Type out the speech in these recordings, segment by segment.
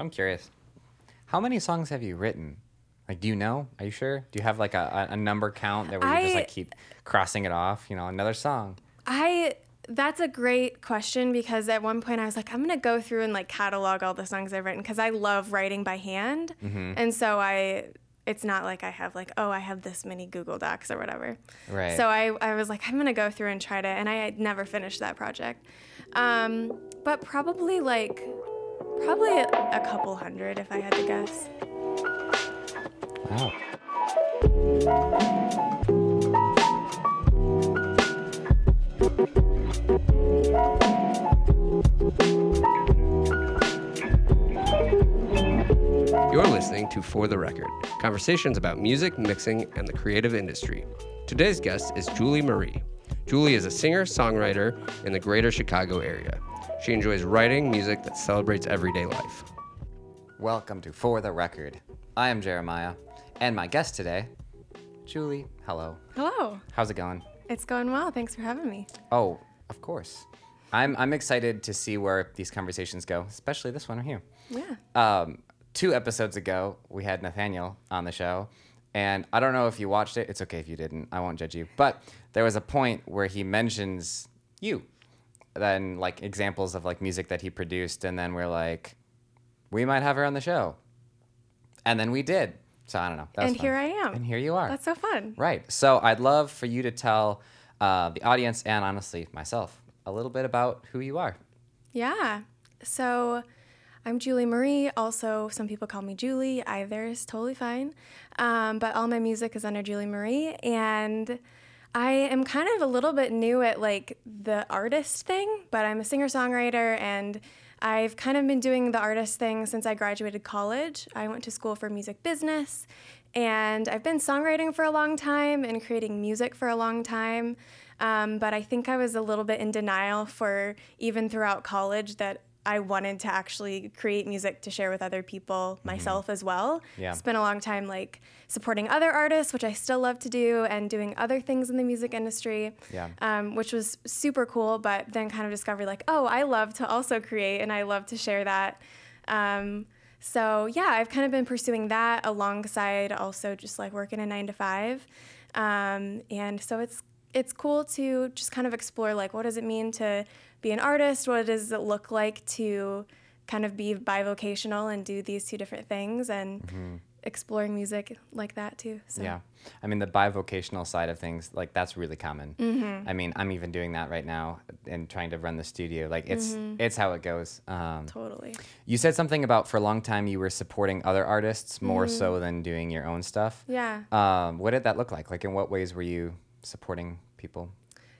I'm curious. How many songs have you written? Like, do you know? Are you sure? Do you have like a, a number count that where you just like keep crossing it off? You know, another song. I that's a great question because at one point I was like, I'm gonna go through and like catalog all the songs I've written because I love writing by hand, Mm-hmm. and so I. It's not like I have like oh I have this many Google Docs or whatever. Right. So I, I was like I'm gonna go through and try to and I had never finished that project, um, but probably like probably a, couple hundred if I had to guess. Wow. You're listening to For the Record conversations about music, mixing, and the creative industry. Today's guest is Julie Marie. Julie is a singer songwriter in the greater Chicago area. She enjoys writing music that celebrates everyday life. Welcome to For the Record. I am Jeremiah, and my guest today, Julie. Hello. Hello, How's it going? it's going well. Thanks for having me. Oh, of course. I'm I'm excited to see where these conversations go, especially this one right here. Yeah. Um, two episodes ago, we had Nathaniel on the show, and I don't know if you watched it. It's okay if you didn't. I won't judge you. But there was a point where he mentions you, then like examples of like music that he produced, and then we're like, we might have her on the show, and then we did. So I don't know. And fun. here I am. And here you are. That's so fun. Right. So I'd love for you to tell uh, the audience and honestly myself a little bit about who you are. Yeah. So I'm Julie Marie. Also, some people call me Julie. Either is totally fine. Um, but all my music is under Julie Marie. And I am kind of a little bit new at like the artist thing, but I'm a singer songwriter and I've kind of been doing the artist thing since I graduated college. I went to school for music business and I've been songwriting for a long time and creating music for a long time. Um, but I think I was a little bit in denial for even throughout college that I wanted to actually create music to share with other people, myself as well. Yeah. Spent a long time like supporting other artists, which I still love to do, and doing other things in the music industry, Yeah. um, which was super cool. But then kind of discovered like, oh, I love to also create and I love to share that. Um, so yeah, I've kind of been pursuing that alongside also just like working a nine to five, um, and so it's it's cool to just kind of explore like what does it mean to be an artist? What does it look like to kind of be bivocational and do these two different things and exploring music like that too. So. Yeah. I mean, the bivocational side of things, like, that's really common. Mm-hmm. I mean, I'm even doing that right now and trying to run the studio. Like, it's Mm-hmm. it's how it goes. Um, Totally. you said something about for a long time you were supporting other artists more Mm-hmm. so than doing your own stuff. Yeah. Um, what did that look like? Like, in what ways were you supporting people?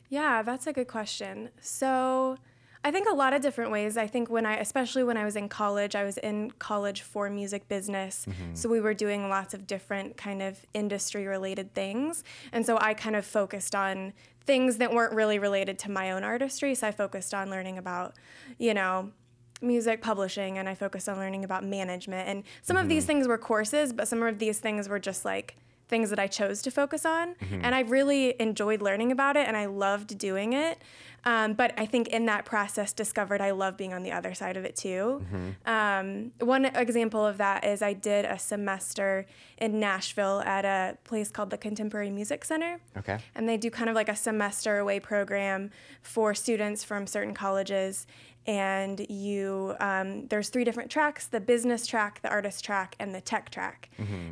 Yeah, that's a good question. So, I think a lot of different ways. I think when I, especially when I was in college, I was in college for music business. Mm-hmm. So we were doing lots of different kind of industry related things. And so I kind of focused on things that weren't really related to my own artistry. So I focused on learning about, you know, music publishing and I focused on learning about management. And some of these mm-hmm. things were courses, but some of these things were just like things that I chose to focus on. And I really enjoyed learning about it and I loved doing it. Um, but I think in that process, discovered I love being on the other side of it too. Um, one example of that is I did a semester in Nashville at a place called the Contemporary Music Center. Okay. And they do kind of like a semester away program for students from certain colleges. And you, um, there's three different tracks the business track, the artist track, and the tech track.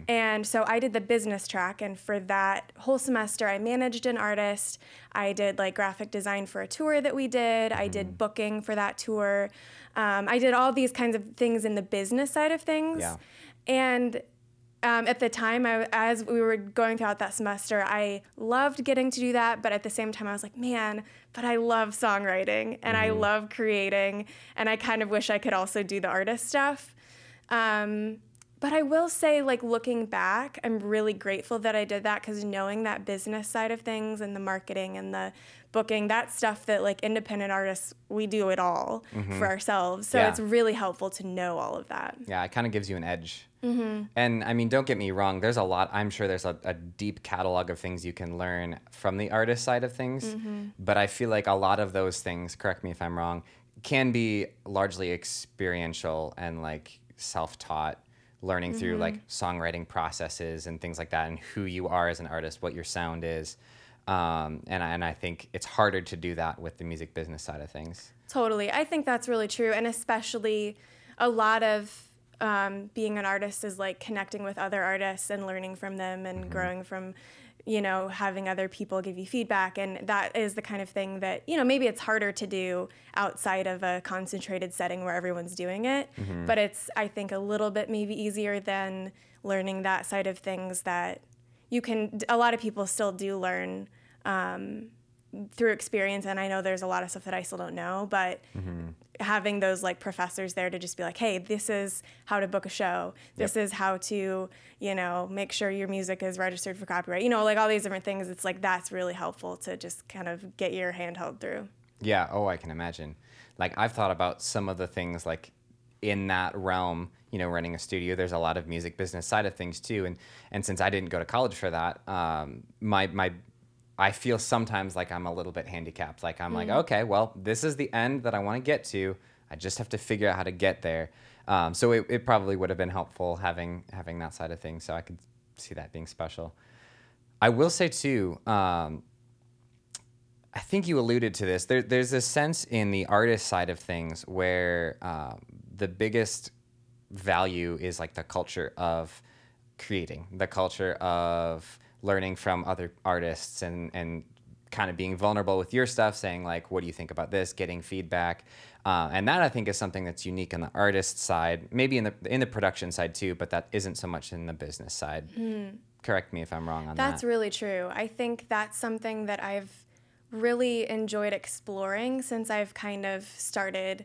And so I did the business track. And for that whole semester, I managed an artist. I did like graphic design for a tour that we did, I did booking for that tour. Um, I did all these kinds of things in the business side of things. Yeah. And um, at the time, I, as we were going throughout that semester, I loved getting to do that. But at the same time, I was like, man, but I love songwriting and I love creating. And I kind of wish I could also do the artist stuff. Um, but I will say, like, looking back, I'm really grateful that I did that because knowing that business side of things and the marketing and the booking, that stuff that, like, independent artists, we do it all for ourselves. So Yeah. it's really helpful to know all of that. Yeah, it kind of gives you an edge. Mm-hmm. And I mean, don't get me wrong, there's a lot, I'm sure there's a, a deep catalog of things you can learn from the artist side of things. Mm-hmm. But I feel like a lot of those things, correct me if I'm wrong, can be largely experiential and like self-taught, learning through Mm-hmm. like songwriting processes and things like that, and who you are as an artist, what your sound is. Um, and I, and I think it's harder to do that with the music business side of things. Totally. I think that's really true. And especially a lot of um, being an artist is like connecting with other artists and learning from them and growing from, you know, having other people give you feedback. And that is the kind of thing that, you know, maybe it's harder to do outside of a concentrated setting where everyone's doing it. Mm-hmm. But it's, I think, a little bit maybe easier than learning that side of things that you can, a lot of people still do learn um, through experience and i know there's a lot of stuff that i still don't know but having those like professors there to just be like hey this is how to book a show this is how to you know make sure your music is registered for copyright you know like all these different things it's like that's really helpful to just kind of get your hand held through Yeah. Oh, I can imagine. Like I've thought about some of the things like in that realm. You know, running a studio. There's a lot of music business side of things too, and and since I didn't go to college for that, um, my my. I feel sometimes like I'm a little bit handicapped. Like I'm like, okay, well, this is the end that I want to get to. I just have to figure out how to get there. Um, so it, it probably would have been helpful having having that side of things. So I could see that being special. I will say too, um, I think you alluded to this. There, there's a sense in the artist side of things where um, the biggest value is like the culture of creating, the culture of learning from other artists and, and kind of being vulnerable with your stuff, saying like, what do you think about this, getting feedback. Uh, and that I think is something that's unique on the artist side, maybe in the in the production side too, but that isn't so much in the business side. Correct me if I'm wrong on That's that. That's really true. I think that's something that I've really enjoyed exploring since I've kind of started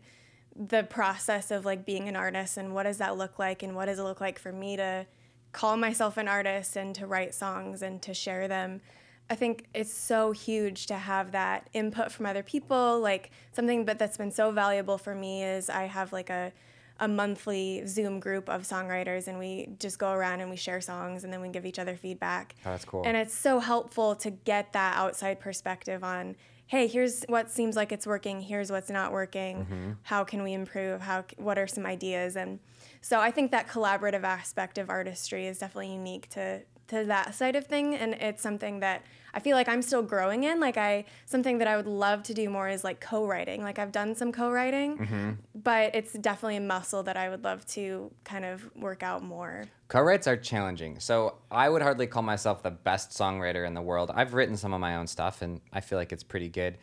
the process of like being an artist and what does that look like and what does it look like for me to call myself an artist and to write songs and to share them. I think it's so huge to have that input from other people. Like something but that's been so valuable for me is I have like a a monthly Zoom group of songwriters and we just go around and we share songs and then we give each other feedback. Oh, that's cool. And it's so helpful to get that outside perspective on hey, here's what seems like it's working, here's what's not working. Mm-hmm. How can we improve? How what are some ideas? And so I think that collaborative aspect of artistry is definitely unique to to that side of thing and it's something that I feel like I'm still growing in like I something that I would love to do more is like co-writing like I've done some co-writing Mm-hmm. but it's definitely a muscle that I would love to kind of work out more Co-writes are challenging. So I would hardly call myself the best songwriter in the world. I've written some of my own stuff and I feel like it's pretty good.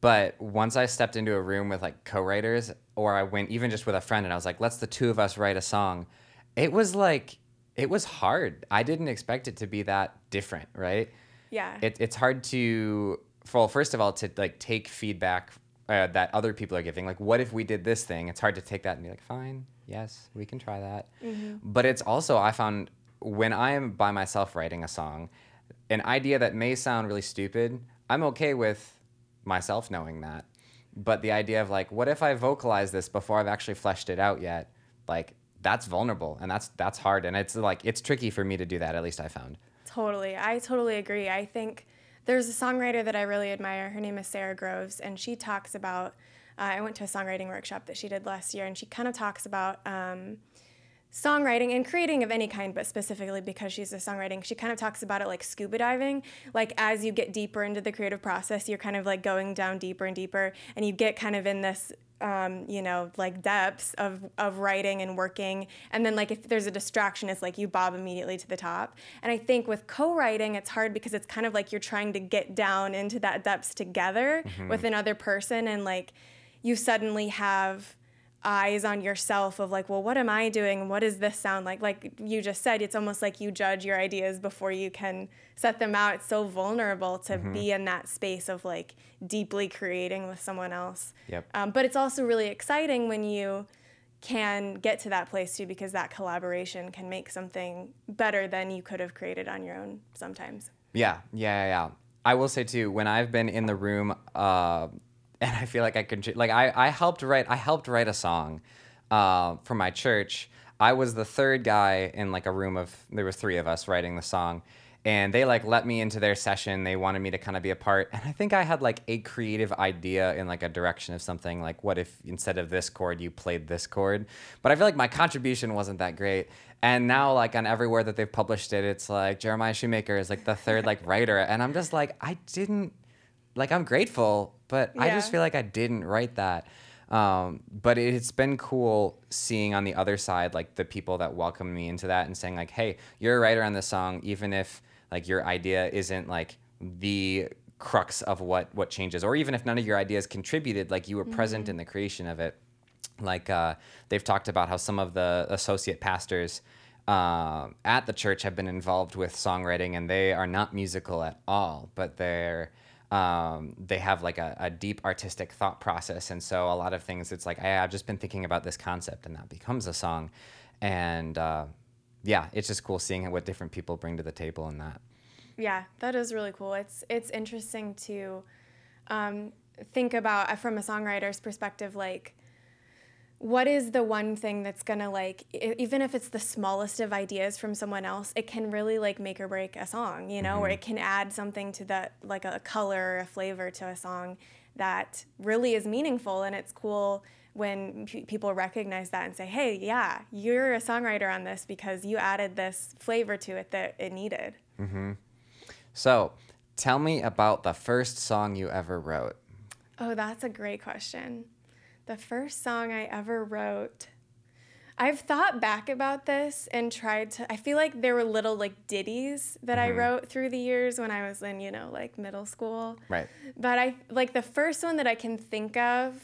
But once I stepped into a room with like co-writers or I went even just with a friend and I was like, let's the two of us write a song. It was like it was hard. I didn't expect it to be that different, right? yeah it, it's hard to well first of all to like take feedback uh, that other people are giving like what if we did this thing it's hard to take that and be like fine yes we can try that but it's also i found when i am by myself writing a song an idea that may sound really stupid i'm okay with myself knowing that but the idea of like what if i vocalize this before i've actually fleshed it out yet like that's vulnerable and that's that's hard and it's like it's tricky for me to do that at least i found Totally. I totally agree. I think there's a songwriter that I really admire. Her name is Sara Groves, and she talks about. Uh, I went to a songwriting workshop that she did last year, and she kind of talks about um, songwriting and creating of any kind, but specifically because she's a songwriting, she kind of talks about it like scuba diving. Like as you get deeper into the creative process, you're kind of like going down deeper and deeper, and you get kind of in this um, you know, like depths of, of writing and working. And then like if there's a distraction, it's like you bob immediately to the top. And I think with co-writing, it's hard because it's kind of like you're trying to get down into that depths together with another person and like you suddenly have eyes on yourself of like, well, what am I doing? What does this sound like? Like you just said, it's almost like you judge your ideas before you can set them out. It's so vulnerable to be in that space of like deeply creating with someone else. Yep. Um, but it's also really exciting when you can get to that place too, because that collaboration can make something better than you could have created on your own sometimes. Yeah, yeah, yeah. yeah. I will say too, when I've been in the room, uh, and I feel like I could, like I, I helped write, I helped write a song uh, for my church. I was the third guy in like a room of, there was three of us writing the song, and they like let me into their session. They wanted me to kind of be a part, and I think I had like a creative idea in like a direction of something. Like, what if instead of this chord you played this chord? But I feel like my contribution wasn't that great. And now, like on everywhere that they've published it, it's like Jeremiah Shoemaker is like the third like writer, and I'm just like, I didn't like I'm grateful, but I just feel like I didn't write that. Um, but it's been cool seeing on the other side like the people that welcome me into that and saying like, "Hey, you're a writer on this song, even if like your idea isn't like the crux of what what changes, or even if none of your ideas contributed, like you were present in the creation of it." Like uh, they've talked about how some of the associate pastors um, at the church have been involved with songwriting, and they are not musical at all, but they're um, they have like a, a deep artistic thought process, and so a lot of things it's like hey, I've just been thinking about this concept, and that becomes a song, and uh, yeah, it's just cool seeing what different people bring to the table in that. Yeah, that is really cool. It's it's interesting to um, think about uh, from a songwriter's perspective, like what is the one thing that's gonna like even if it's the smallest of ideas from someone else it can really like make or break a song you know or mm-hmm. it can add something to that like a color or a flavor to a song that really is meaningful and it's cool when p- people recognize that and say hey yeah you're a songwriter on this because you added this flavor to it that it needed mm-hmm. So, tell me about the first song you ever wrote. Oh, that's a great question. The first song I ever wrote, I've thought back about this and tried to. I feel like there were little like ditties that I mm-hmm. wrote through the years when I was in, you know, like middle school. Right. But I like the first one that I can think of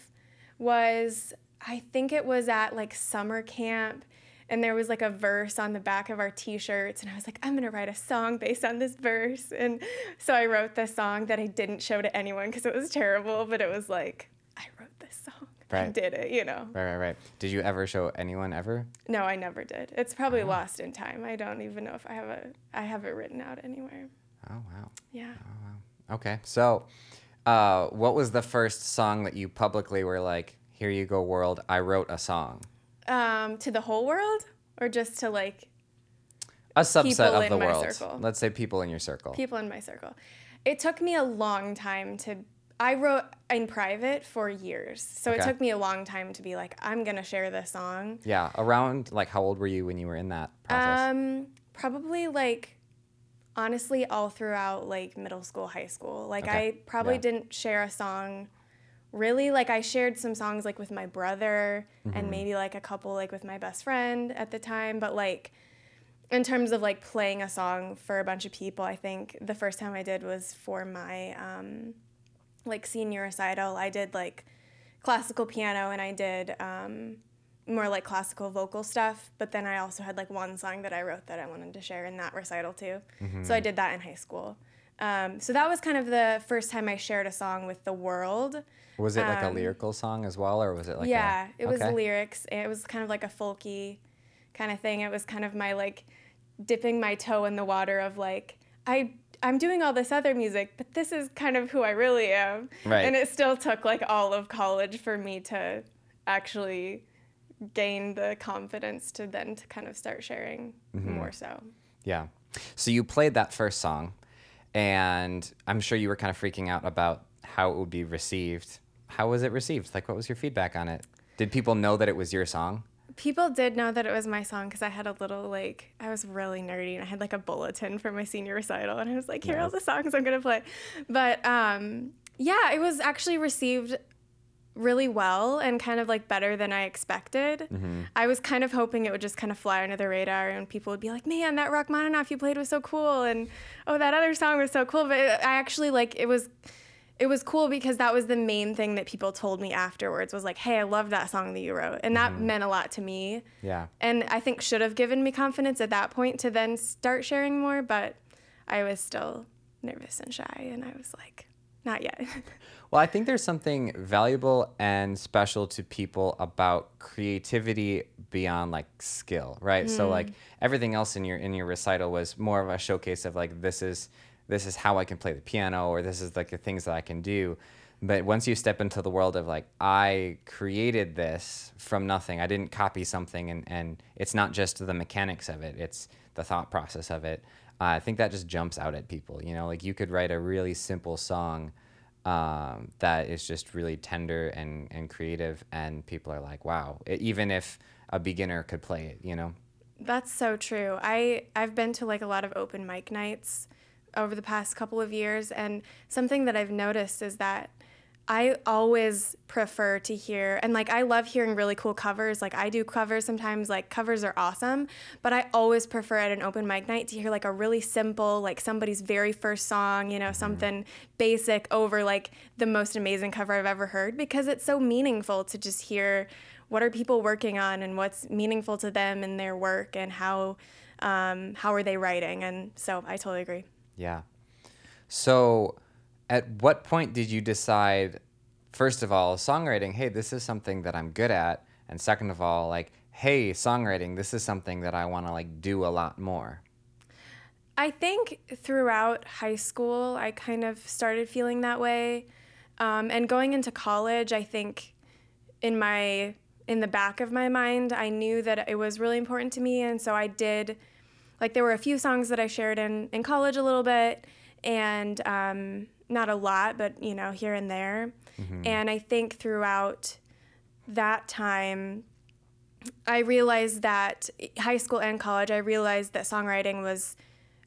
was I think it was at like summer camp and there was like a verse on the back of our t-shirts and I was like I'm going to write a song based on this verse and so I wrote this song that I didn't show to anyone cuz it was terrible but it was like I wrote this song. I Right. did it, you know. Right, right, right. Did you ever show anyone ever? No, I never did. It's probably lost in time. I don't even know if I have a I have it written out anywhere. Oh wow. Yeah. Oh wow. Okay. So, uh, what was the first song that you publicly were like, "Here you go, world! I wrote a song." Um to the whole world or just to like A subset of the world. circle. Let's say people in your circle. people in my circle. It took me a long time to. I wrote in private for years, so it took me a long time to be like, I'm gonna share this song. Yeah. Around like how old were you when you were in that process? Um, probably like, honestly, all throughout like middle school, high school. Like Okay. I probably Yeah. didn't share a song. Really, like I shared some songs like with my brother Mm-hmm. and maybe like a couple like with my best friend at the time, but like in terms of like playing a song for a bunch of people, I think the first time I did was for my um, like senior recital. I did like classical piano and I did um, more like classical vocal stuff. But then I also had like one song that I wrote that I wanted to share in that recital too. So I did that in high school. Um, so that was kind of the first time I shared a song with the world. was it like a um, lyrical song as well, or was it like? yeah, a, it was okay. lyrics. It was kind of like a folky kind of thing. It was kind of my like dipping my toe in the water of like I I'm doing all this other music, but this is kind of who I really am. Right. And it still took like all of college for me to actually gain the confidence to then to kind of start sharing Mm-hmm. more so. Yeah. So you played that first song, and I'm sure you were kind of freaking out about how it would be received. How was it received? Like, what was your feedback on it? Did people know that it was your song? People did know that it was my song because I had a little like I was really nerdy and I had like a bulletin for my senior recital and I was like, here are all the songs I'm gonna play. But um, yeah, it was actually received really well and kind of like better than I expected. I was kind of hoping it would just kind of fly under the radar and people would be like, man, that Rachmaninoff you played was so cool and oh that other song was so cool. But it, I actually like it was it was cool because that was the main thing that people told me afterwards was like, hey, I love that song that you wrote. And that mm-hmm. meant a lot to me. Yeah. And I think should have given me confidence at that point to then start sharing more, but I was still nervous and shy and I was like, not yet. Well, I think there's something valuable and special to people about creativity beyond like skill, right? So like mm. everything else in your in your recital was more of a showcase of like this is this is how I can play the piano or this is like the things that I can do. But once you step into the world of like I created this from nothing. I didn't copy something and and it's not just the mechanics of it. It's the thought process of it. Uh, I think that just jumps out at people. You know, like you could write a really simple song um, that is just really tender and, and creative, and people are like, wow, e- even if a beginner could play it, you know? That's so true. I I've been to like a lot of open mic nights over the past couple of years and something that I've noticed is that I always prefer to hear and like I love hearing really cool covers. Like I do covers sometimes like covers are awesome, but I always prefer at an open mic night to hear like a really simple like somebody's very first song, you know, something basic over like the most amazing cover I've ever heard because it's so meaningful to just hear what are people working on and what's meaningful to them in their work and how um, how are they writing and so I totally agree. Yeah. So, at what point did you decide, first of all, songwriting, hey, this is something that I'm good at? And second of all, like, hey, songwriting, this is something that I want to like do a lot more. I think throughout high school, I kind of started feeling that way. Um, and going into college, I think in my in the back of my mind, I knew that it was really important to me, and so I did. Like there were a few songs that I shared in in college a little bit, and um, not a lot, but you know here and there. And I think throughout that time, I realized that high school and college, I realized that songwriting was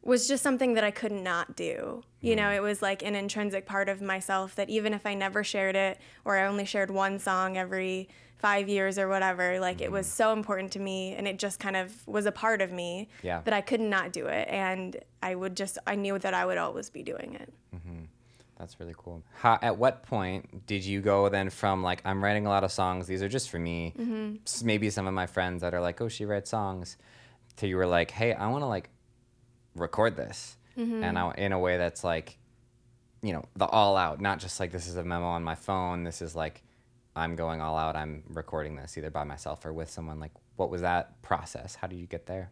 was just something that I could not do. You know, it was like an intrinsic part of myself that even if I never shared it or I only shared one song every 5 years or whatever, like it was mm-hmm. so important to me and it just kind of was a part of me Yeah. that I could not do it and I would just I knew that I would always be doing it. Mm-hmm. That's really cool. How, at what point did you go then from like, I'm writing a lot of songs, these are just for me, mm-hmm. s- maybe some of my friends that are like, oh, she writes songs, to you were like, hey, I want to like record this. And mm-hmm. I, in a way that's like, you know, the all out, not just like this is a memo on my phone. This is like, I'm going all out. I'm recording this either by myself or with someone. Like, what was that process? How did you get there?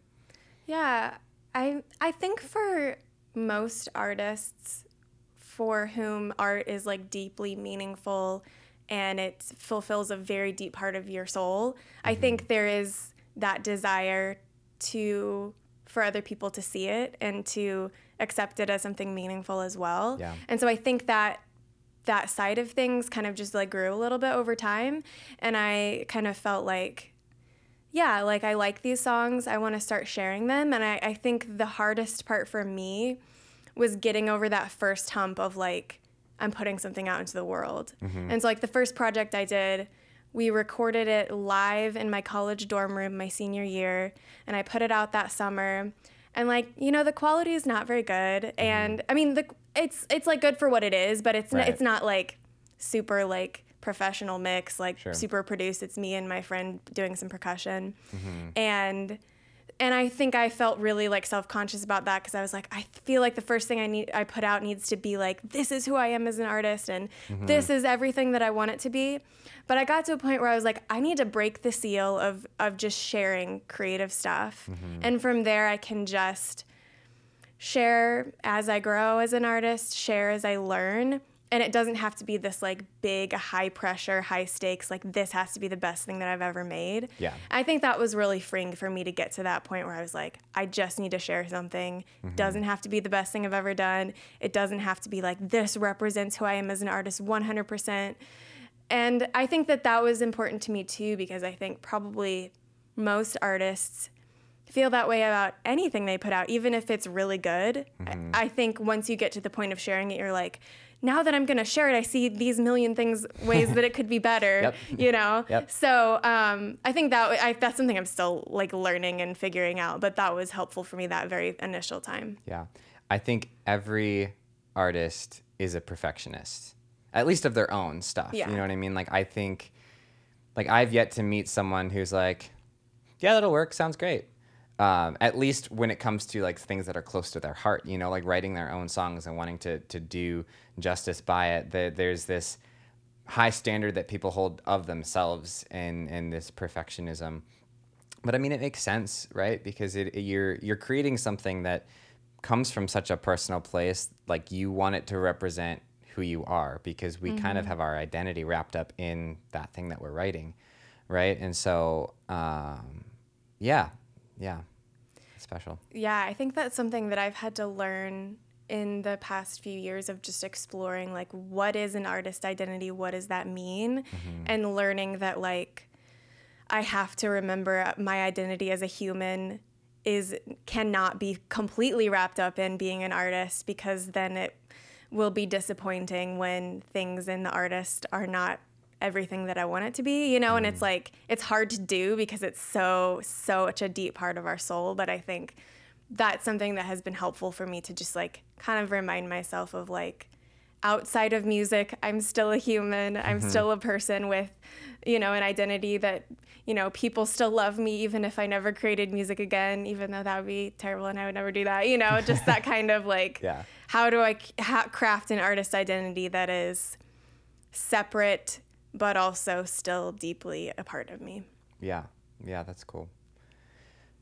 Yeah, I I think for most artists for whom art is like deeply meaningful and it fulfills a very deep part of your soul, I mm-hmm. think there is that desire to for other people to see it and to accept it as something meaningful as well. Yeah. And so I think that that side of things kind of just like grew a little bit over time and I kind of felt like yeah, like I like these songs. I want to start sharing them. And I, I think the hardest part for me was getting over that first hump of like, I'm putting something out into the world. Mm-hmm. And so, like, the first project I did, we recorded it live in my college dorm room my senior year. And I put it out that summer. And, like, you know, the quality is not very good. And I mean, the, it's, it's like good for what it is, but it's, n- it's not like super like professional mix, like Sure. super produced. It's me and my friend doing some percussion, Mm-hmm. and and I think I felt really like self conscious about that because I was like, I feel like the first thing I need I put out needs to be like this is who I am as an artist and Mm-hmm. this is everything that I want it to be. But I got to a point where I was like, I need to break the seal of of just sharing creative stuff, Mm-hmm. and from there I can just share as I grow as an artist, share as I learn. And it doesn't have to be this like big, high pressure, high stakes, like this has to be the best thing that I've ever made. Yeah. I think that was really freeing for me to get to that point where I was like, I just need to share something. Doesn't have to be the best thing I've ever done. It doesn't have to be like, this represents who I am as an artist 100%. And I think that that was important to me too, because I think probably most artists feel that way about anything they put out, even if it's really good. Mm-hmm. I, I think once you get to the point of sharing it, you're like, now that I'm gonna share it, I see these million things, ways that it could be better. Yep. You know. Yep. So um, I think that I, that's something I'm still like learning and figuring out. But that was helpful for me that very initial time. Yeah. I think every artist is a perfectionist, at least of their own stuff. Yeah. You know what I mean? Like, I think, like, I've yet to meet someone who's like, yeah, that'll work. Sounds great. Um, at least when it comes to like things that are close to their heart, you know, like writing their own songs and wanting to, to do justice by it. The, there's this high standard that people hold of themselves and, and this perfectionism but I mean, it makes sense, right? Because it, it- you're you're creating something that comes from such a personal place. Like you want it to represent who you are, because we kind of have our identity wrapped up in that thing that we're writing, right? And so, um, yeah, yeah, special. Yeah, I think that's something that I've had to learn in the past few years of just exploring like what is an artist identity, what does that mean, mm-hmm. and learning that like I have to remember my identity as a human is cannot be completely wrapped up in being an artist because then it will be disappointing when things in the artist are not everything that I want it to be, you know, and it's mm. like it's hard to do because it's so so such a deep part of our soul, but I think that's something that has been helpful for me to just like kind of remind myself of like outside of music, I'm still a human. I'm mm-hmm. still a person with, you know, an identity that, you know, people still love me even if I never created music again, even though that would be terrible and I would never do that, you know, just that kind of like, Yeah. how do I ha- craft an artist identity that is separate but also still deeply a part of me? Yeah, yeah, that's cool.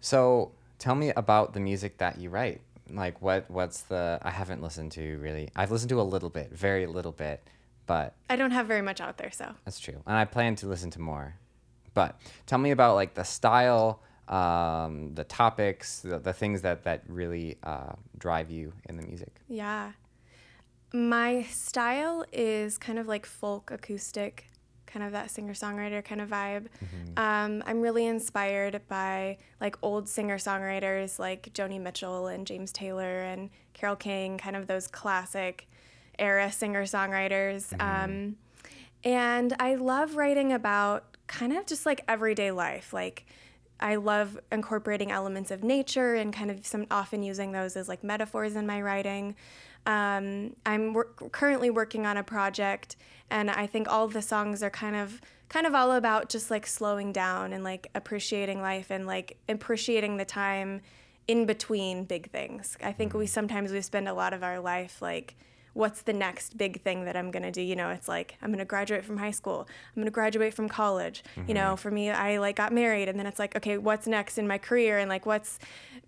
So tell me about the music that you write. Like, what what's the? I haven't listened to really. I've listened to a little bit, very little bit, but I don't have very much out there, so. that's true. And I plan to listen to more. But tell me about like the style, um, the topics, the, the things that that really uh, drive you in the music. Yeah. My style is kind of like folk acoustic, kind of that singer songwriter kind of vibe. Um, I'm really inspired by like old singer songwriters like Joni Mitchell and James Taylor and Carole King, kind of those classic era singer songwriters. Um, and I love writing about kind of just like everyday life. Like, I love incorporating elements of nature and kind of some often using those as like metaphors in my writing. Um, I'm currently working on a project, and I think all the songs are kind of kind of all about just like slowing down and like appreciating life and like appreciating the time in between big things. I think we sometimes we spend a lot of our life like what's the next big thing that I'm going to do? You know, it's like I'm going to graduate from high school. I'm going to graduate from college. You know, for me I like got married and then it's like okay, what's next in my career and like what's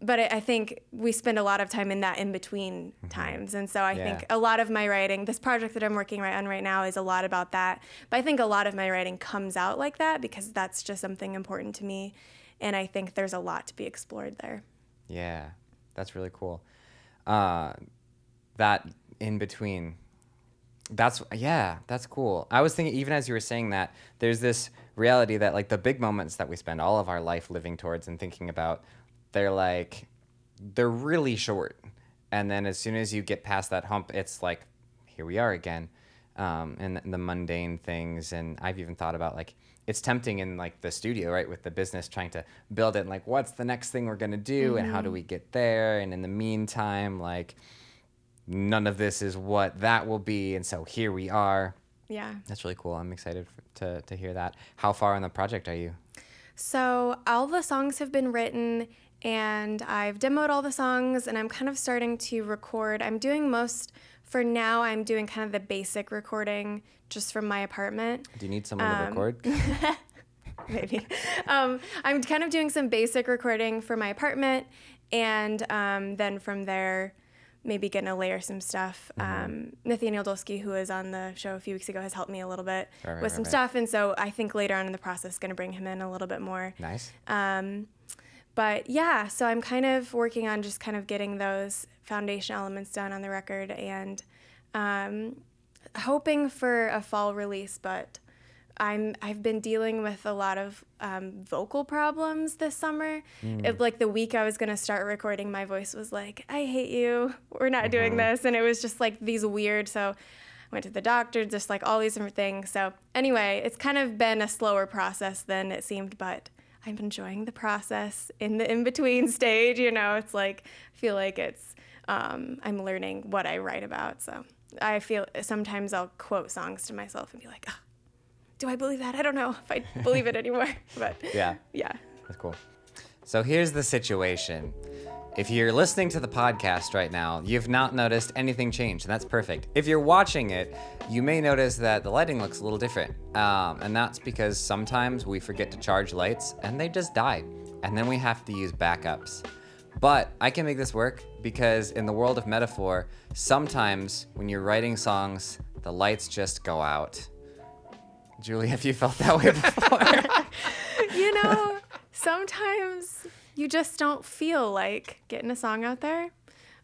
but I, I think we spend a lot of time in that in between times. And so I Yeah. think a lot of my writing, this project that I'm working right on right now is a lot about that. But I think a lot of my writing comes out like that because that's just something important to me. And I think there's a lot to be explored there. Yeah, that's really cool. Uh, that in between. That's yeah, that's cool. I was thinking even as you were saying that, there's this reality that like the big moments that we spend all of our life living towards and thinking about, they're like they're really short. And then as soon as you get past that hump, it's like here we are again. Um, and the mundane things and I've even thought about like it's tempting in like the studio, right, with the business trying to build it and like what's the next thing we're gonna do and how do we get there? And in the meantime, like none of this is what that will be, and so here we are. Yeah. That's really cool. I'm excited to to hear that. How far in the project are you? So all the songs have been written and I've demoed all the songs and I'm kind of starting to record. I'm doing most for now I'm doing kind of the basic recording just from my apartment. Do you need someone to Um, record? maybe. Um, I'm kind of doing some basic recording for my apartment, and um, then from there, maybe gonna layer some stuff. Mm-hmm. Um, Nathaniel Dolsky, who was on the show a few weeks ago, has helped me a little bit Right, right, with some right, right. stuff, and so I think later on in the process, gonna bring him in a little bit more. nice. Um, but yeah, so I'm kind of working on just kind of getting those foundation elements done on the record and um, hoping for a fall release. But I'm I've been dealing with a lot of um, vocal problems this summer. It, like the week I was gonna start recording, my voice was like, "I hate you. We're not doing this," and it was just like these weird. So I went to the doctor, just like all these different things. So anyway, it's kind of been a slower process than it seemed, but I'm enjoying the process in the in between stage. You know, it's like I feel like it's um, I'm learning what I write about. So I feel sometimes I'll quote songs to myself and be like, "Ah, do I believe that? I don't know if I believe it anymore. But Yeah. yeah. That's cool. So here's the situation. If you're listening to the podcast right now, you've not noticed anything change, and that's perfect. If you're watching it, you may notice that the lighting looks a little different. Um, and that's because sometimes we forget to charge lights and they just die. And then we have to use backups. But I can make this work because in the world of metaphor, sometimes when you're writing songs, the lights just go out. Julie, have you felt that way before? You know, sometimes you just don't feel like getting a song out there.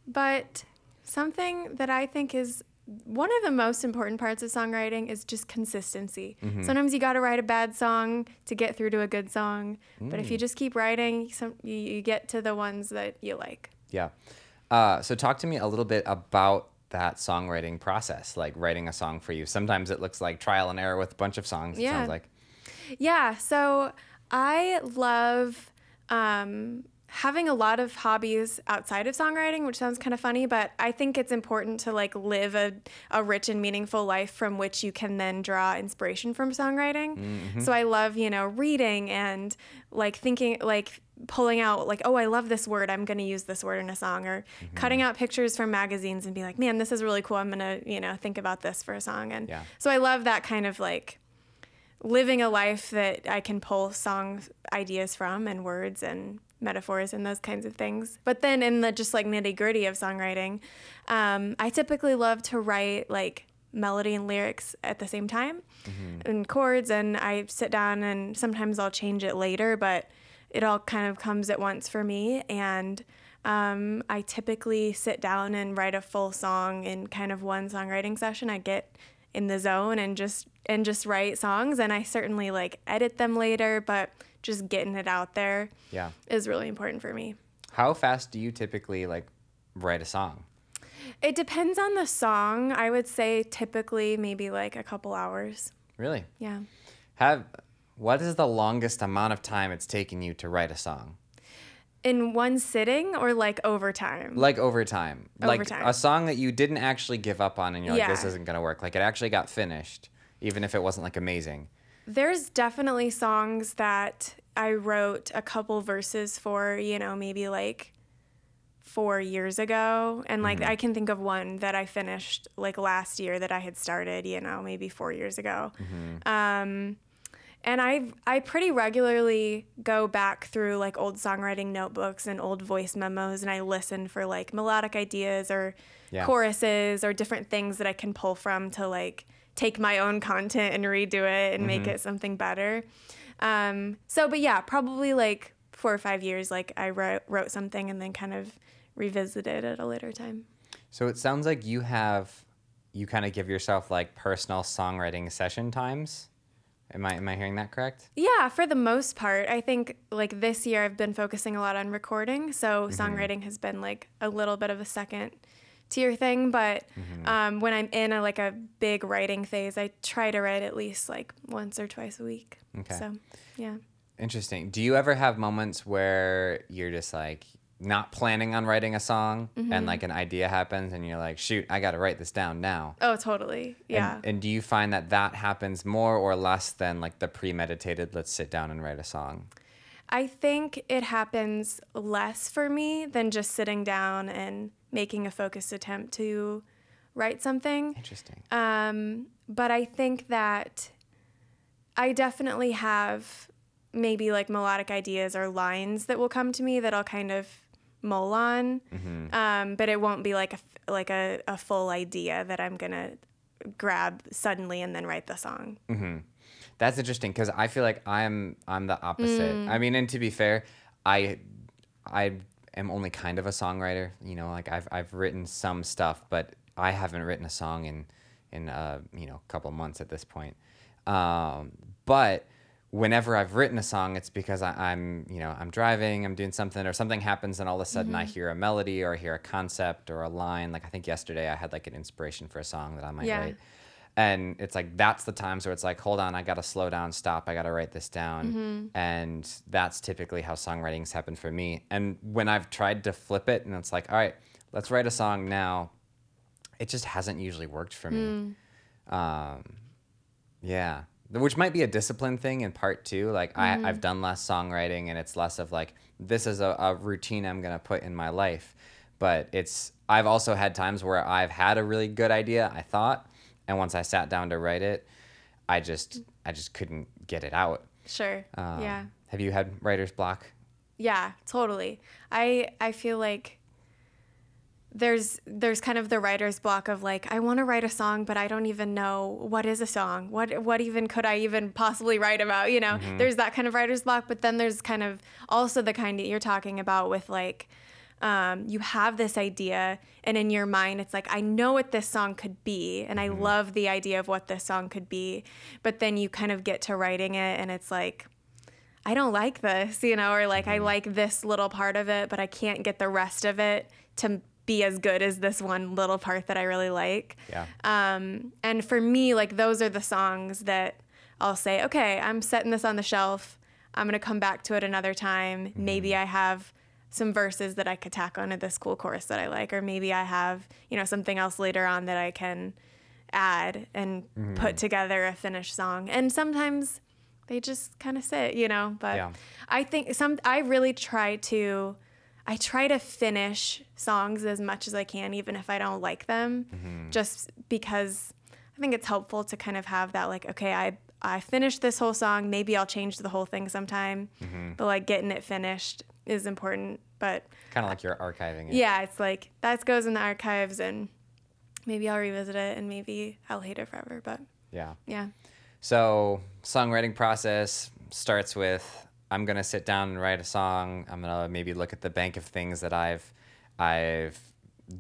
But something that I think is one of the most important parts of songwriting is just consistency. Sometimes you got to write a bad song to get through to a good song, but if you just keep writing, some you, you get to the ones that you like. Yeah. Uh, so talk to me a little bit about that songwriting process, like writing a song for you. Sometimes it looks like trial and error with a bunch of songs. It Yeah. sounds like. Yeah, so I love um, having a lot of hobbies outside of songwriting, which sounds kind of funny, but I think it's important to like live a, a rich and meaningful life from which you can then draw inspiration from songwriting. So I love, you know, reading and like thinking, like pulling out, like, oh, I love this word. I'm going to use this word in a song, or cutting out pictures from magazines and be like, man, this is really cool. I'm going to, you know, think about this for a song. And Yeah. so I love that kind of like living a life that I can pull song ideas from and words and metaphors and those kinds of things. But then in the just like nitty gritty of songwriting, um, I typically love to write like melody and lyrics at the same time and chords and I sit down and sometimes I'll change it later, but it all kind of comes at once for me and um, I typically sit down and write a full song in kind of one songwriting session. I get in the zone and just and just write songs and I certainly like edit them later, but just getting it out there Yeah. is really important for me. How fast do you typically like write a song? It depends on the song. I would say typically maybe like a couple hours. Really? Yeah. Have what is the longest amount of time it's taken you to write a song? In one sitting or like over time? Like over time. Like a song that you didn't actually give up on and you're like, this isn't gonna work. Like it actually got finished, even if it wasn't like amazing. There's definitely songs that I wrote a couple verses for, you know, maybe like four years ago. And like I can think of one that I finished like last year that I had started, you know, maybe four years ago. Um, and I I pretty regularly go back through like old songwriting notebooks and old voice memos and I listen for like melodic ideas or Yeah. choruses or different things that I can pull from to like take my own content and redo it and make it something better. Um, so, but yeah, probably like four or five years, like I wrote, wrote something and then kind of revisited at a later time. So it sounds like you have you kind of give yourself like personal songwriting session times. Am I am I hearing that correct? Yeah, for the most part, I think like this year I've been focusing a lot on recording, so songwriting has been like a little bit of a second tier thing. But um, when I'm in a like a big writing phase, I try to write at least like once or twice a week. Okay. So, yeah. Interesting. Do you ever have moments where you're just like not planning on writing a song Mm-hmm. and like an idea happens and you're like, shoot, I got to write this down now? Oh, totally. Yeah. And, and do you find that that happens more or less than like the premeditated, let's sit down and write a song? I think it happens less for me than just sitting down and making a focused attempt to write something. Interesting. Um, but I think that I definitely have maybe like melodic ideas or lines that will come to me that I'll kind of mull on. Um, but it won't be like a, like a, a full idea that I'm to grab suddenly and then write the song. That's interesting because I feel like I'm I'm the opposite. Mm. I mean, and to be fair, I I am only kind of a songwriter. You know, like I've I've written some stuff, but I haven't written a song in in uh, you know a couple months at this point. Um, but whenever I've written a song, it's because I, I'm you know I'm driving, I'm doing something, or something happens, and all of a sudden I mm-hmm. hear a melody or I hear a concept or a line. Like I think yesterday I had like an inspiration for a song that I might Yeah. write. And it's like that's the times where it's like hold on i gotta slow down stop i gotta write this down. Mm-hmm. And that's typically how songwriting's happened for me. And when i've tried to flip it and it's like all right let's write a song now it just hasn't usually worked for me. Mm. Um, yeah which might be a discipline thing in part too like I, i've done less songwriting and it's less of like this is a, a routine i'm gonna put in my life but it's i've also had times where i've had a really good idea i thought and once i sat down to write it i just i just couldn't get it out Sure. Um, yeah. have you had writer's block Yeah, totally. I I feel like there's there's kind of the writer's block of like I want to write a song but I don't even know what is a song. What what even could I even possibly write about you know? Mm-hmm. There's that kind of writer's block but then there's kind of also the kind that you're talking about with like um, you have this idea and in your mind it's like i know what this song could be and i mm-hmm. love the idea of what this song could be. But then you kind of get to writing it and it's like i don't like this you know or like i mm-hmm. like this little part of it but i can't get the rest of it to be as good as this one little part that i really like Yeah. um, and for me, like those are the songs that I'll say, okay, I'm setting this on the shelf. I'm gonna come back to it another time. Maybe I have some verses that I could tack onto this cool chorus that I like, or maybe I have, you know, something else later on that I can add and put together a finished song. And sometimes they just kind of sit, you know. But Yeah. I think some I really try to I try to finish songs as much as I can, even if I don't like them, mm-hmm. just because I think it's helpful to kind of have that like, okay, I I finished this whole song. Maybe I'll change the whole thing sometime, mm-hmm. but like getting it finished is important. But Kind of like you're archiving it. yeah, it's like that goes in the archives, and maybe I'll revisit it, and maybe I'll hate it forever. But Yeah. yeah, So songwriting process starts with I'm gonna sit down and write a song. I'm gonna maybe look at the bank of things that I've I've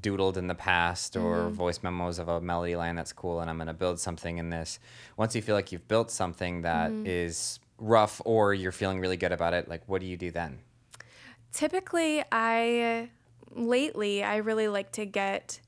doodled in the past or voice memos of a melody line that's cool and I'm gonna build something in this. Once you feel like you've built something that is rough or you're feeling really good about it, like what do you do then? typically I lately I really like to get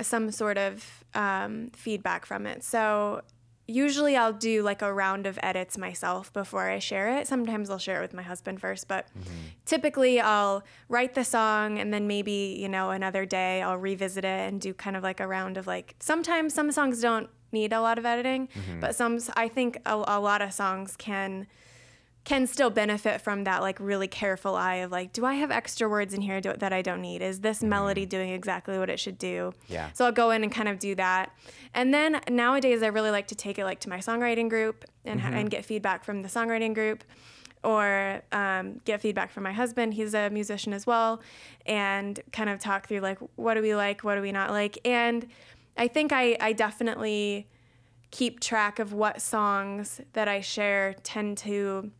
some sort of um, feedback from it. So usually I'll do like a round of edits myself before I share it. Sometimes I'll share it with my husband first, but mm-hmm. typically I'll write the song and then maybe, you know, another day I'll revisit it and do kind of like a round of like sometimes some songs don't need a lot of editing, mm-hmm. but some I think a, a lot of songs can can still benefit from that like really careful eye of like do i have extra words in here do, that i don't need? Is this melody doing exactly what it should do? Yeah. so i'll go in and kind of do that. And then nowadays i really like to take it like to my songwriting group and, and get feedback from the songwriting group or um, get feedback from my husband. He's a musician as well and kind of talk through like what do we like what do we not like? And i think i, I definitely keep track of what songs that i share tend to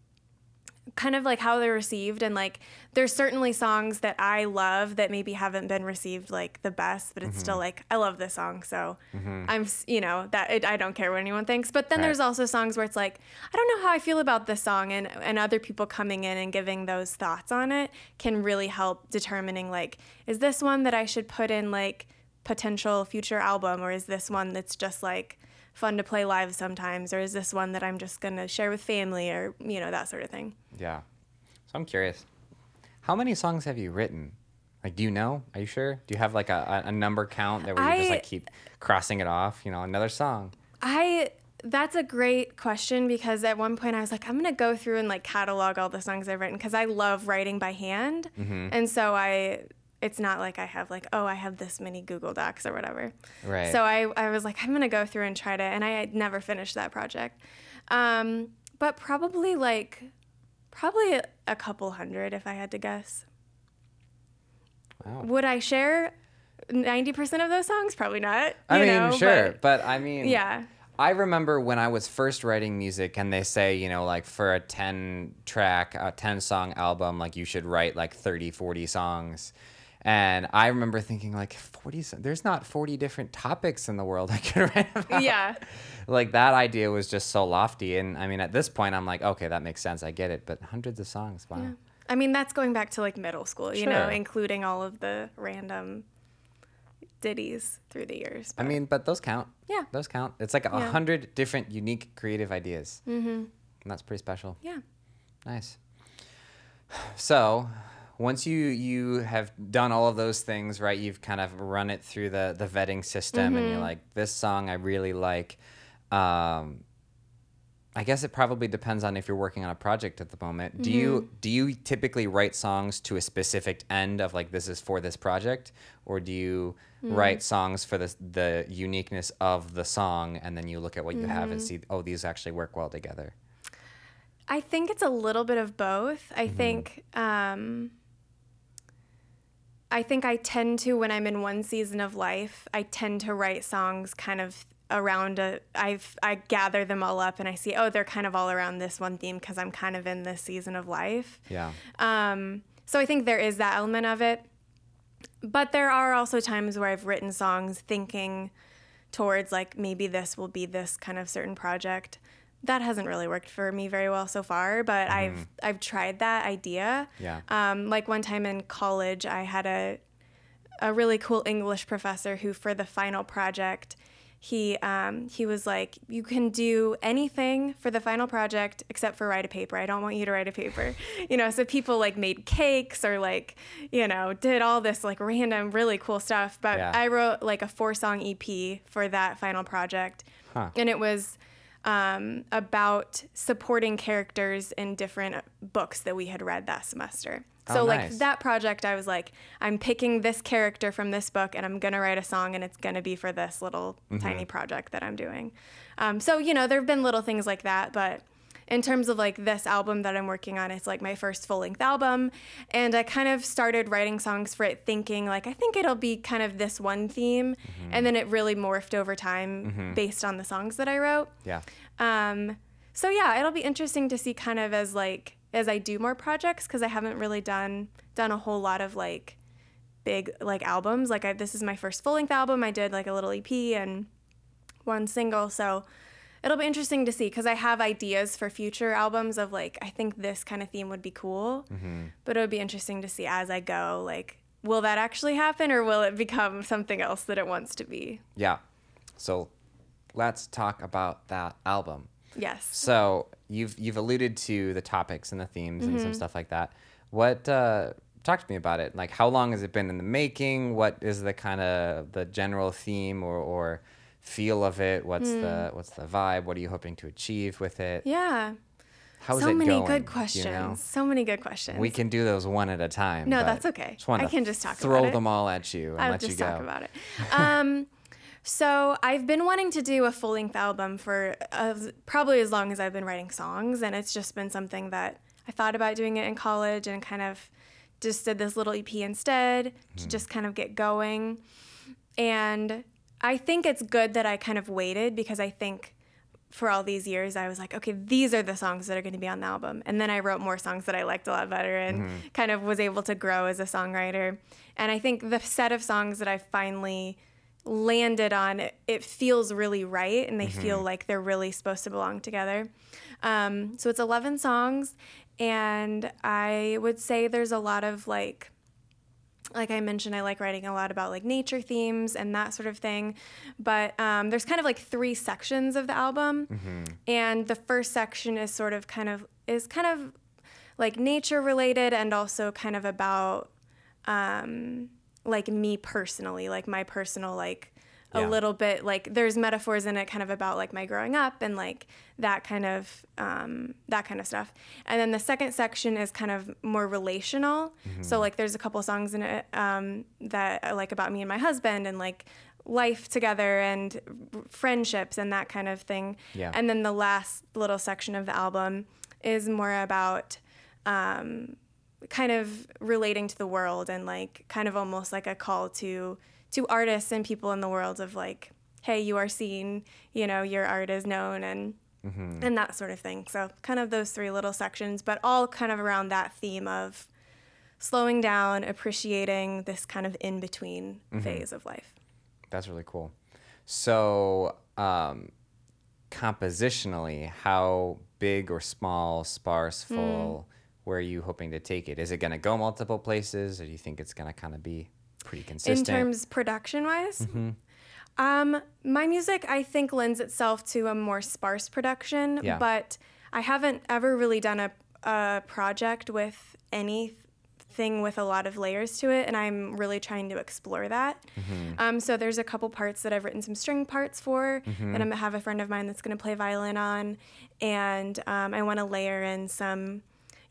kind of like how they're received and like there's certainly songs that I love that maybe haven't been received like the best but it's still mm-hmm. like I love this song so mm-hmm. I'm you know that it, I don't care what anyone thinks. But then Right. there's also songs where it's like I don't know how I feel about this song and and other people coming in and giving those thoughts on it can really help determining like is this one that I should put in like potential future album or is this one that's just like fun to play live sometimes or is this one that I'm just going to share with family or you know that sort of thing Yeah. So I'm curious. How many songs have you written? Like, do you know? Are you sure? Do you have like a, a number count that where you just like keep crossing it off? You know, another song. I that's a great question because at one point I was like, I'm gonna go through and like catalog all the songs I've written because I love writing by hand, mm-hmm. and so I it's not like I have like oh I have this many Google Docs or whatever. Right. So I I was like I'm gonna go through and try to, and I had never finished that project, um, but probably like probably a, couple hundred if I had to guess. Wow. Would I share? 90% of those songs probably not I mean, know, sure, but- but, I mean, yeah I remember when I was first writing music, and they say, you know, like for a 10 track, a 10 song album, like you should write like 30, 40 songs. And I remember thinking, like, 40, there's not 40 different topics in the world I could write about. yeah Like that idea was just so lofty. And I mean, at this point, I'm like, okay, that makes sense. I get it. But hundreds of songs, wow. Yeah. I mean, that's going back to like middle school, you know, including all of the random ditties through the years. I mean, but those count. Yeah. Those count. It's like a Yeah. hundred different unique creative ideas. Mm-hmm. And that's pretty special. yeah. Nice. So, once you you have done all of those things, right? You've kind of run it through the the vetting system, and you're mm-hmm. like, this song I really like. Um, I guess it probably depends on if you're working on a project at the moment. Do you mm-hmm. do you typically write songs to a specific end of like this is for this project, or do you mm. write songs for the the uniqueness of the song, and then you look at what you have and mm-hmm. see, oh, these actually work well together. I think it's a little bit of both. I think um, I think I tend to when I'm in one season of life, I tend to write songs kind of around a I've I gather them all up and I see oh they're kind of all around this one theme because I'm kind of in this season of life. Yeah. Um, so I think there is that element of it. But there are also times where I've written songs thinking towards like maybe this will be this kind of certain project. That hasn't really worked for me very well so far, but I've I've tried that idea. Yeah. Um, like one time in college, I had a a really cool English professor who, for the final project, he um, he was like, "You can do anything for the final project except for write a paper. I don't want you to write a paper." You know, so people like made cakes or like, you know, did all this like random, really cool stuff. But Yeah. I wrote like a four song EP for that final project, Huh. and it was um, about supporting characters in different books that we had read that semester. So Oh, like that project, I was like, I'm picking this character from this book, and I'm gonna write a song, and it's gonna be for this little Mm-hmm. tiny project that I'm doing. Um, so you know, there have been little things like that, but in terms of like this album that I'm working on, it's like my first full length album, and I kind of started writing songs for it, thinking like I think it'll be kind of this one theme, Mm-hmm. and then it really morphed over time based on the songs that I wrote. Yeah. Um, so yeah, it'll be interesting to see kind of as like as I do more projects because I haven't really done done a whole lot of like big like albums. Like I, this is my first full length album. I did like a little EP and one single. So it'll be interesting to see because I have ideas for future albums of like I think this kind of theme would be cool. But it would be interesting to see as I go like. Will that actually happen, or will it become something else that it wants to be? Yeah. So let's talk about that album. Yes. So you've you've alluded to the topics and the themes and Mm-hmm. some stuff like that. What uh, talk to me about it? Like how long has it been in the making? What is the kind of the general theme or, or feel of it? What's the what's the vibe? What are you hoping to achieve with it? Hmm. Yeah. How's so it many going? good you questions. know? So many good questions. We can do those one at a time. No, that's okay. I can just talk throw about it. them all at you and I'll let just you go. talk about it. Um, so I've been wanting to do a full length album for as, probably as long as I've been writing songs, and it's just been something that I thought about doing it in college and kind of just did this little EP instead to Hmm. just kind of get going. And I think it's good that I kind of waited because I think for all these years I was like, okay, these are the songs that are going to be on the album. And then I wrote more songs that I liked a lot better and kind of was able to grow as a songwriter. And I think the set of songs that I finally landed on, it, it feels really right and they feel like they're really supposed to belong together. Um, so it's 11 songs. And I would say there's a lot of like, like I mentioned, I like writing a lot about like nature themes and that sort of thing. But um, there's kind of like three sections of the album, and the first section is sort of kind of is kind of like nature related and also kind of about um, like me personally, like my personal like a Yeah. little bit like there's metaphors in it kind of about like my growing up and like that kind of um, that kind of stuff and then the second section is kind of more relational so like there's a couple songs in it um, that are like about me and my husband and like life together and friendships and that kind of thing Yeah. and then the last little section of the album is more about um, kind of relating to the world and like kind of almost like a call to to artists and people in the world of like hey you are seen you know your art is known and and that sort of thing so kind of those three little sections but all kind of around that theme of slowing down appreciating this kind of in between phase of life That's really cool. So, um, compositionally, how big or small, sparse, Hmm. full, where are you hoping to take it? Is it going to go multiple places, or do you think it's going to kind of be pretty consistent? in terms production wise um, my music i think lends itself to a more sparse production Yeah. but i haven't ever really done a, a project with anything with a lot of layers to it and i'm really trying to explore that. Um, so there's a couple parts that i've written some string parts for that I'm have a friend of mine that's going to play violin on and um, i want to layer in some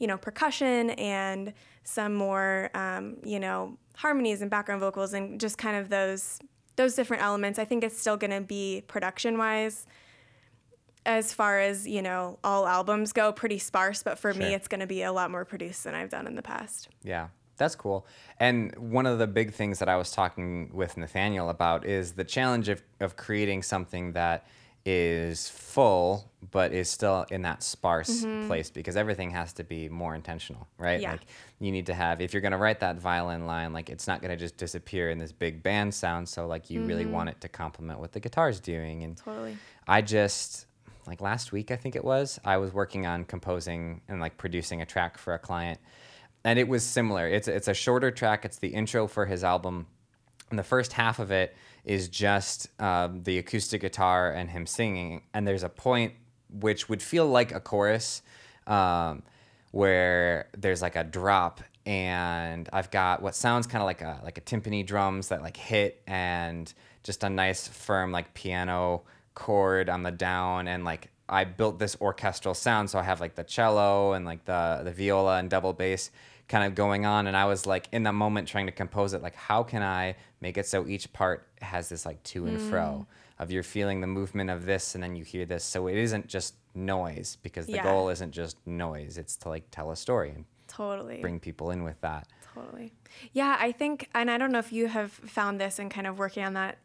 you know, percussion and some more, um, you know, harmonies and background vocals and just kind of those those different elements. I think it's still going to be production wise, as far as you know, all albums go, pretty sparse. But for Sure. me, it's going to be a lot more produced than I've done in the past. Yeah. That's cool. And one of the big things that I was talking with Nathaniel about is the challenge of, of creating something that is full but is still in that sparse mm-hmm. place because everything has to be more intentional, right? Yeah. Like you need to have if you're going to write that violin line like it's not going to just disappear in this big band sound so like you really mm-hmm. want it to complement what the guitar's doing and Totally. I just like last week I think it was I was working on composing and like producing a track for a client and it was similar it's it's a shorter track it's the intro for his album and the first half of it is just um, the acoustic guitar and him singing. And there's a point which would feel like a chorus um, where there's like a drop and I've got what sounds kind of like a like a timpani drums that like hit and just a nice firm like piano chord on the down. And like I built this orchestral sound. So I have like the cello and like the the viola and double bass kind of going on and I was like in that moment trying to compose it like how can I make it so each part has this like to and fro mm. of you're feeling the movement of this and then you hear this so it isn't just noise because the Yeah. goal isn't just noise it's to like tell a story and Totally. bring people in with that Totally. Yeah, I think, and I don't know if you have found this and kind of working on that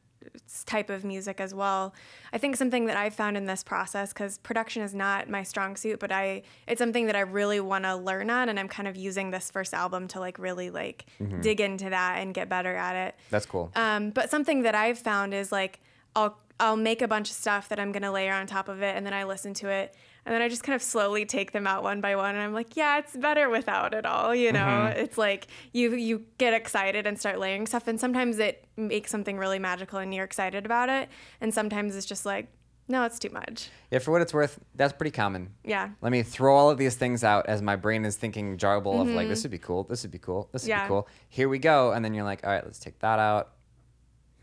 type of music as well. I think something that I've found in this process, because production is not my strong suit, but I, it's something that I really want to learn on, and I'm kind of using this first album to like really like dig into that and get better at it. that's cool Um, but something that I've found is like I'll I'll make a bunch of stuff that I'm gonna layer on top of it, and then I listen to it, and then I just kind of slowly take them out one by one, and I'm like, yeah, it's better without it all. You know, it's like you you get excited and start layering stuff, and sometimes it makes something really magical, and you're excited about it, and sometimes it's just like, no, it's too much. yeah for what it's worth that's pretty common Yeah. let me throw all of these things out as my brain is thinking jarble of like this would be cool this would be cool this would Mm-hmm. Yeah. be cool here we go and then you're like all right let's take that out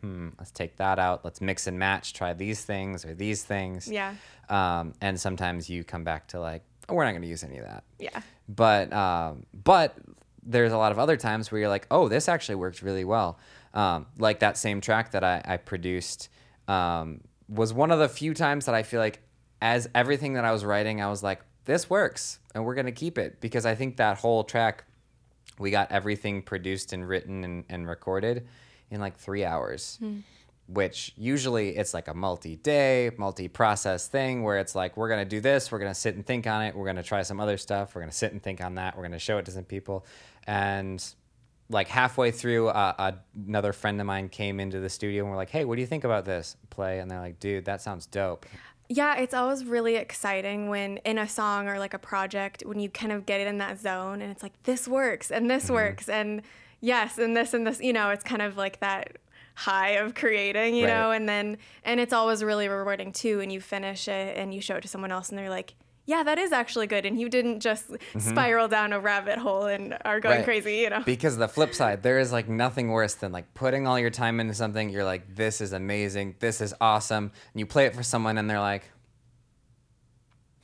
hmm let's take that out let's mix and match try these things or these things Yeah. um, and sometimes you come back to like oh, we're not going to use any of that Yeah. but um, but there's a lot of other times where you're like, oh, this actually worked really well. Um, like that same track that I, I produced um, was one of the few times that I feel like, as everything that I was writing, I was like, this works, and we're gonna keep it because I think that whole track, we got everything produced and written and, and recorded in like three hours hmm. which usually it's like a multi-day, multi-process thing where it's like we're gonna do this, we're gonna sit and think on it, we're gonna try some other stuff, we're gonna sit and think on that, we're gonna show it to some people, and like halfway through, uh, uh another friend of mine came into the studio and we're like, "Hey, what do you think about this play?" And they're like, "Dude, that sounds dope." Yeah, it's always really exciting when in a song or like a project when you kind of get it in that zone and it's like this works and this mm-hmm. works and yes and this and this, you know, it's kind of like that high of creating, you Right. know, and then and it's always really rewarding too when you finish it and you show it to someone else and they're like, "Yeah, that is actually good." And you didn't just spiral down a rabbit hole and are going Right. crazy, you know. Because the flip side, there is like nothing worse than like putting all your time into something. You're like, this is amazing. This is awesome. And you play it for someone and they're like,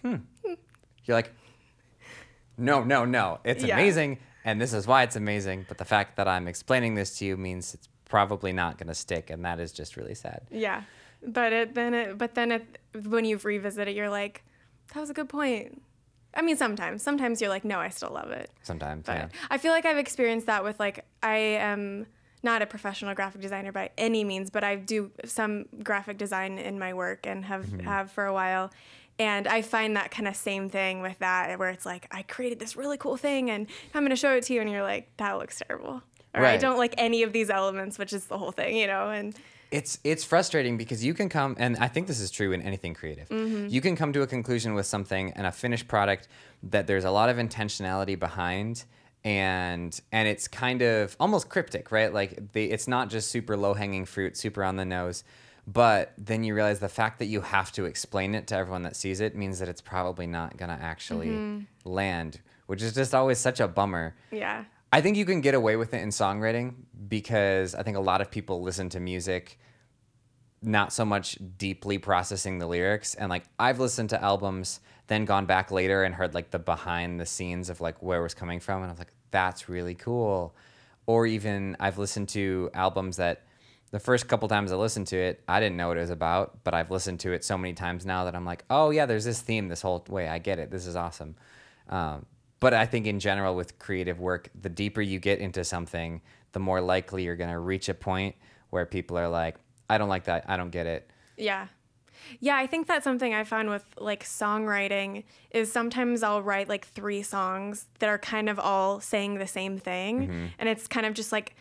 hmm. You're like, no, no, no. It's Yeah. amazing. And this is why it's amazing. But the fact that I'm explaining this to you means it's probably not going to stick. And that is just really sad. Yeah, but it then it but then it when you revisit it, you're like, that was a good point. I mean, sometimes sometimes you're like, no, I still love it. Sometimes. But yeah. I feel like I've experienced that with like I am not a professional graphic designer by any means, but I do some graphic design in my work and have Mm-hmm. have for a while. And I find that kind of same thing with that, where it's like I created this really cool thing, and I'm going to show it to you, and you're like, that looks terrible, or I don't like any of these elements, which is the whole thing, you know. And it's it's frustrating because you can come and I think this is true in anything creative. Mm-hmm. You can come to a conclusion with something and a finished product that there's a lot of intentionality behind and and it's kind of almost cryptic, right? Like the it's not just super low-hanging fruit, super on the nose. But then you realize the fact that you have to explain it to everyone that sees it means that it's probably not going to actually mm-hmm. land, which is just always such a bummer. yeah, I think you can get away with it in songwriting because I think a lot of people listen to music not so much deeply processing the lyrics and like I've listened to albums then gone back later and heard like the behind the scenes of like where it was coming from and I was like that's really cool. Or even I've listened to albums that the first couple times I listened to it I didn't know what it was about but I've listened to it so many times now that I'm like oh yeah there's this theme this whole way I get it this is awesome um, but I think in general with creative work, the deeper you get into something, the more likely you're going to reach a point where people are like, I don't like that. I don't get it. Yeah. Yeah, I think that's something I found with like songwriting is sometimes I'll write like three songs that are kind of all saying the same thing. And it's kind of just like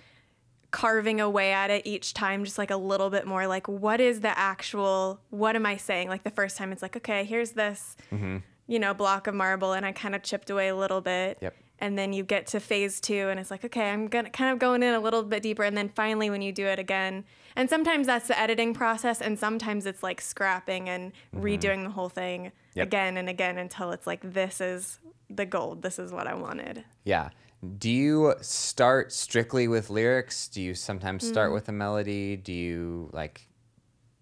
carving away at it each time, just like a little bit more like, what is the actual, what am I saying? Like the first time it's like, okay, here's this, mm-hmm. you know, block of marble. And I kind of chipped away a little bit. Yep. And then you get to phase two, and it's like, okay, I'm gonna kind of going in a little bit deeper. And then finally, when you do it again, and sometimes that's the editing process, and sometimes it's like scrapping and mm-hmm. redoing the whole thing Yep. again and again until it's like, this is the gold. This is what I wanted. Yeah. Do you start strictly with lyrics? Do you sometimes Mm. start with a melody? Do you like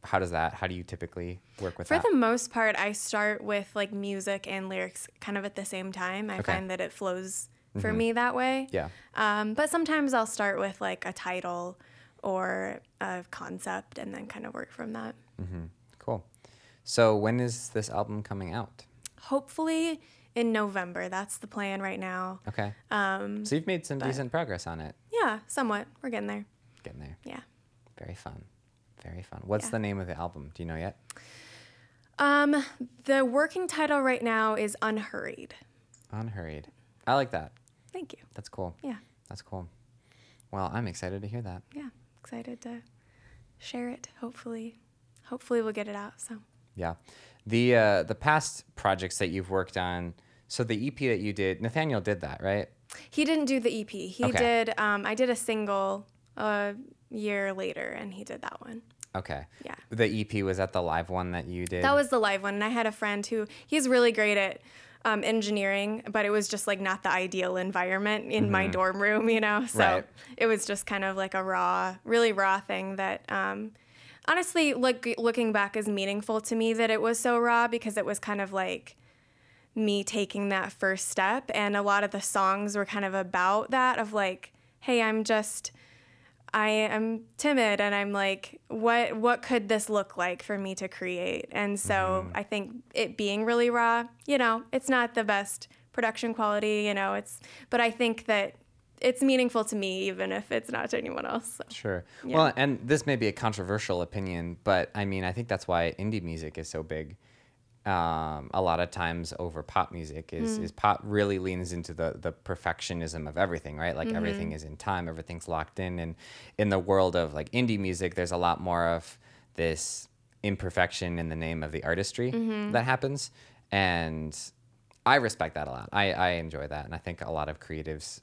how does that how do you typically work with For that? the most part, I start with like music and lyrics kind of at the same time. I Okay. find that it flows for me that way. yeah. Um, but sometimes I'll start with like a title or a concept and then kind of work from that. Cool. So when is this album coming out? Hopefully in November. That's the plan right now. Okay. Um, So you've made some decent progress on it. yeah, somewhat. We're getting there. Getting there. Yeah. Very fun. Very fun. What's Yeah. the name of the album? Do you know yet? Um, the working title right now is Unhurried. Unhurried. I like that. Thank you. That's cool. Yeah. That's cool. Well, I'm excited to hear that. Yeah. Excited to share it. Hopefully, hopefully we'll get it out. So. Yeah. The uh, the past projects that you've worked on. So the EP that you did, Nathaniel did that, right? He didn't do the EP. He Okay. did. Um, I did a single a year later, and he did that one. Okay. Yeah. The EP was that the live one that you did. That was the live one, and I had a friend who he's really great at um, engineering, but it was just like not the ideal environment in my dorm room, you know. So Right. it was just kind of like a raw, really raw thing that. Um, Honestly, like looking back is meaningful to me that it was so raw because it was kind of like me taking that first step and a lot of the songs were kind of about that of like hey i'm just i am timid and i'm like what what could this look like for me to create and so mm-hmm. i think it being really raw you know it's not the best production quality you know it's but i think that it's meaningful to me even if it's not to anyone else so. Sure. Yeah. Well, and this may be a controversial opinion, but I mean, I think that's why indie music is so big. Um, a lot of times over pop music is, hmm. is pop really leans into the, the perfectionism of everything, right? Like everything mm-hmm. is in time, everything's locked in. And in the world of like indie music, there's a lot more of this imperfection in the name of the artistry mm-hmm. that happens. And I respect that a lot. I, I enjoy that. And I think a lot of creatives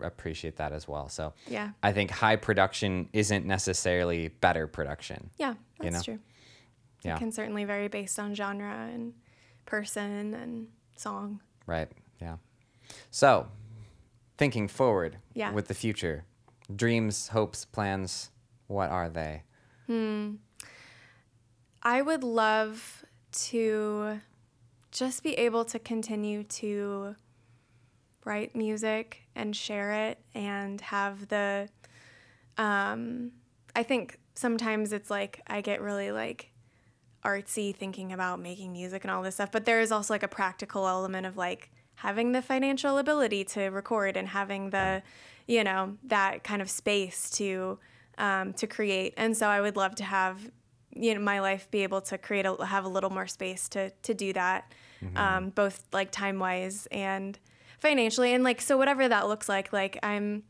appreciate that as well. So Yeah. I think high production isn't necessarily better production. yeah You that's know? true Yeah. it can certainly vary based on genre and person and song Right. Yeah. So, thinking forward Yeah. with the future, dreams, hopes, plans, what are they? Hmm. I would love to just be able to continue to write music and share it and have the um I think sometimes it's like I get really like artsy thinking about making music and all this stuff, but there is also like a practical element of like having the financial ability to record and having the, you know, that kind of space to um, to create. And so I would love to have, you know, my life be able to create a have a little more space to to do that, um, both like time wise and financially, and like so whatever that looks like. Like I'm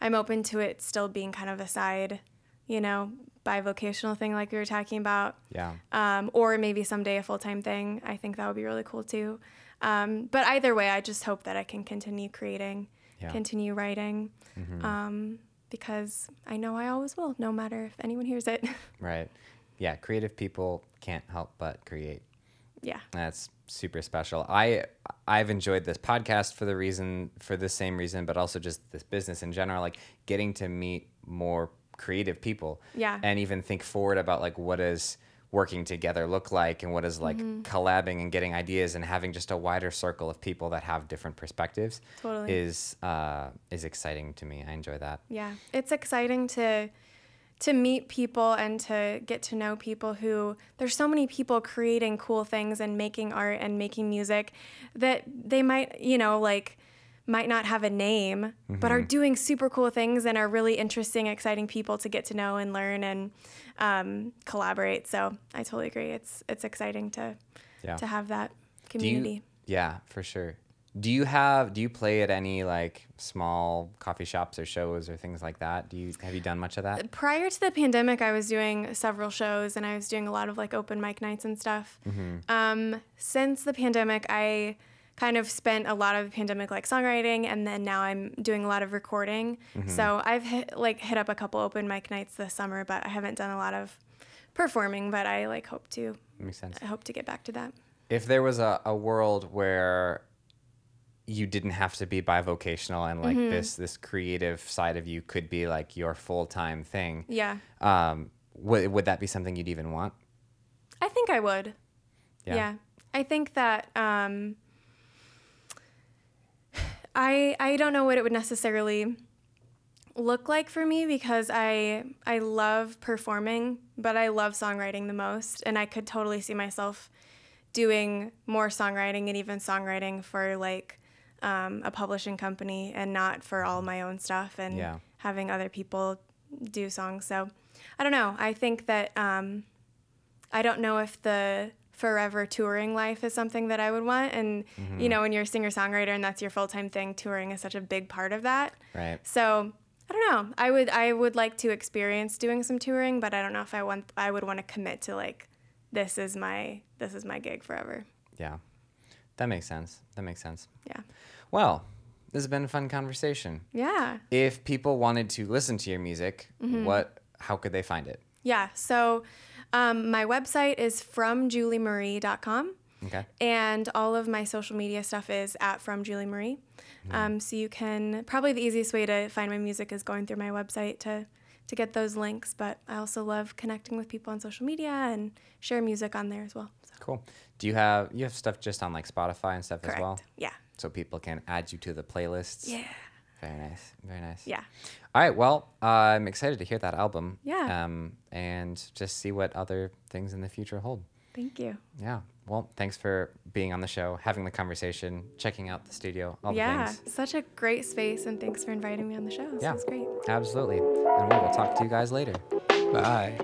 I'm open to it still being kind of a side, you know, bivocational thing like we were talking about Yeah. um, or maybe someday a full time thing. I think that would be really cool too. Um, but either way, I just hope that I can continue creating, Yeah. continue writing, um, because I know I always will, no matter if anyone hears it. Right. Yeah. Creative people can't help but create. yeah. That's super special. I I've enjoyed this podcast for the reason for the same reason, but also just this business in general, like getting to meet more creative people. Yeah. And even think forward about like what does working together look like and what is like collabing and getting ideas and having just a wider circle of people that have different perspectives Totally. is uh, is exciting to me. I enjoy that. Yeah, it's exciting to to meet people and to get to know people who there's so many people creating cool things and making art and making music that they might you know like might not have a name but are doing super cool things and are really interesting exciting people to get to know and learn and um, collaborate so i totally agree it's it's exciting to Yeah. to have that community you, yeah, for sure. Do you have do you play at any like small coffee shops or shows or things like that? Do you have you done much of that? prior to the pandemic, I was doing several shows and I was doing a lot of like open mic nights and stuff. Um, since the pandemic, I kind of spent a lot of the pandemic like songwriting and then now I'm doing a lot of recording. So I've hit, like hit up a couple open mic nights this summer, but I haven't done a lot of performing, but I like hope to Makes sense. I hope to get back to that. If there was a, a world where you didn't have to be bivocational and like this this creative side of you could be like your full time thing, Yeah. um, would would that be something you'd even want? I think I would. Yeah. I think that um, I I don't know what it would necessarily look like for me because I I love performing, but I love songwriting the most and I could totally see myself doing more songwriting and even songwriting for like um, a publishing company and not for all my own stuff and Yeah. having other people do songs. So I don't know. I think that um, I don't know if the forever touring life is something that I would want. And, you know, when you're a singer songwriter and that's your full time thing, touring is such a big part of that. Right. So I don't know. I would I would like to experience doing some touring, but I don't know if I want I would want to commit to like this is my this is my gig forever. Yeah. That makes sense. That makes sense. Yeah. Well, this has been a fun conversation. Yeah. If people wanted to listen to your music, Mm-hmm. what how could they find it? Yeah. So um, my website is fromjuliemarie.com. Okay. And all of my social media stuff is at From Julie Marie. Um, so you can probably the easiest way to find my music is going through my website to to get those links. But I also love connecting with people on social media and share music on there as well. So, Cool. Do you have you have stuff just on like Spotify and stuff correct. as well? Yeah. So people can add you to the playlists. Yeah. Very nice. Very nice. Yeah. All right. Well, uh, I'm excited to hear that album. Yeah. Um, and just see what other things in the future hold. Thank you. Yeah. Well, thanks for being on the show, having the conversation, checking out the studio, all yeah. the things. Such a great space, and thanks for inviting me on the show. This Yeah. was great. Absolutely. And we'll, we'll talk to you guys later. Bye.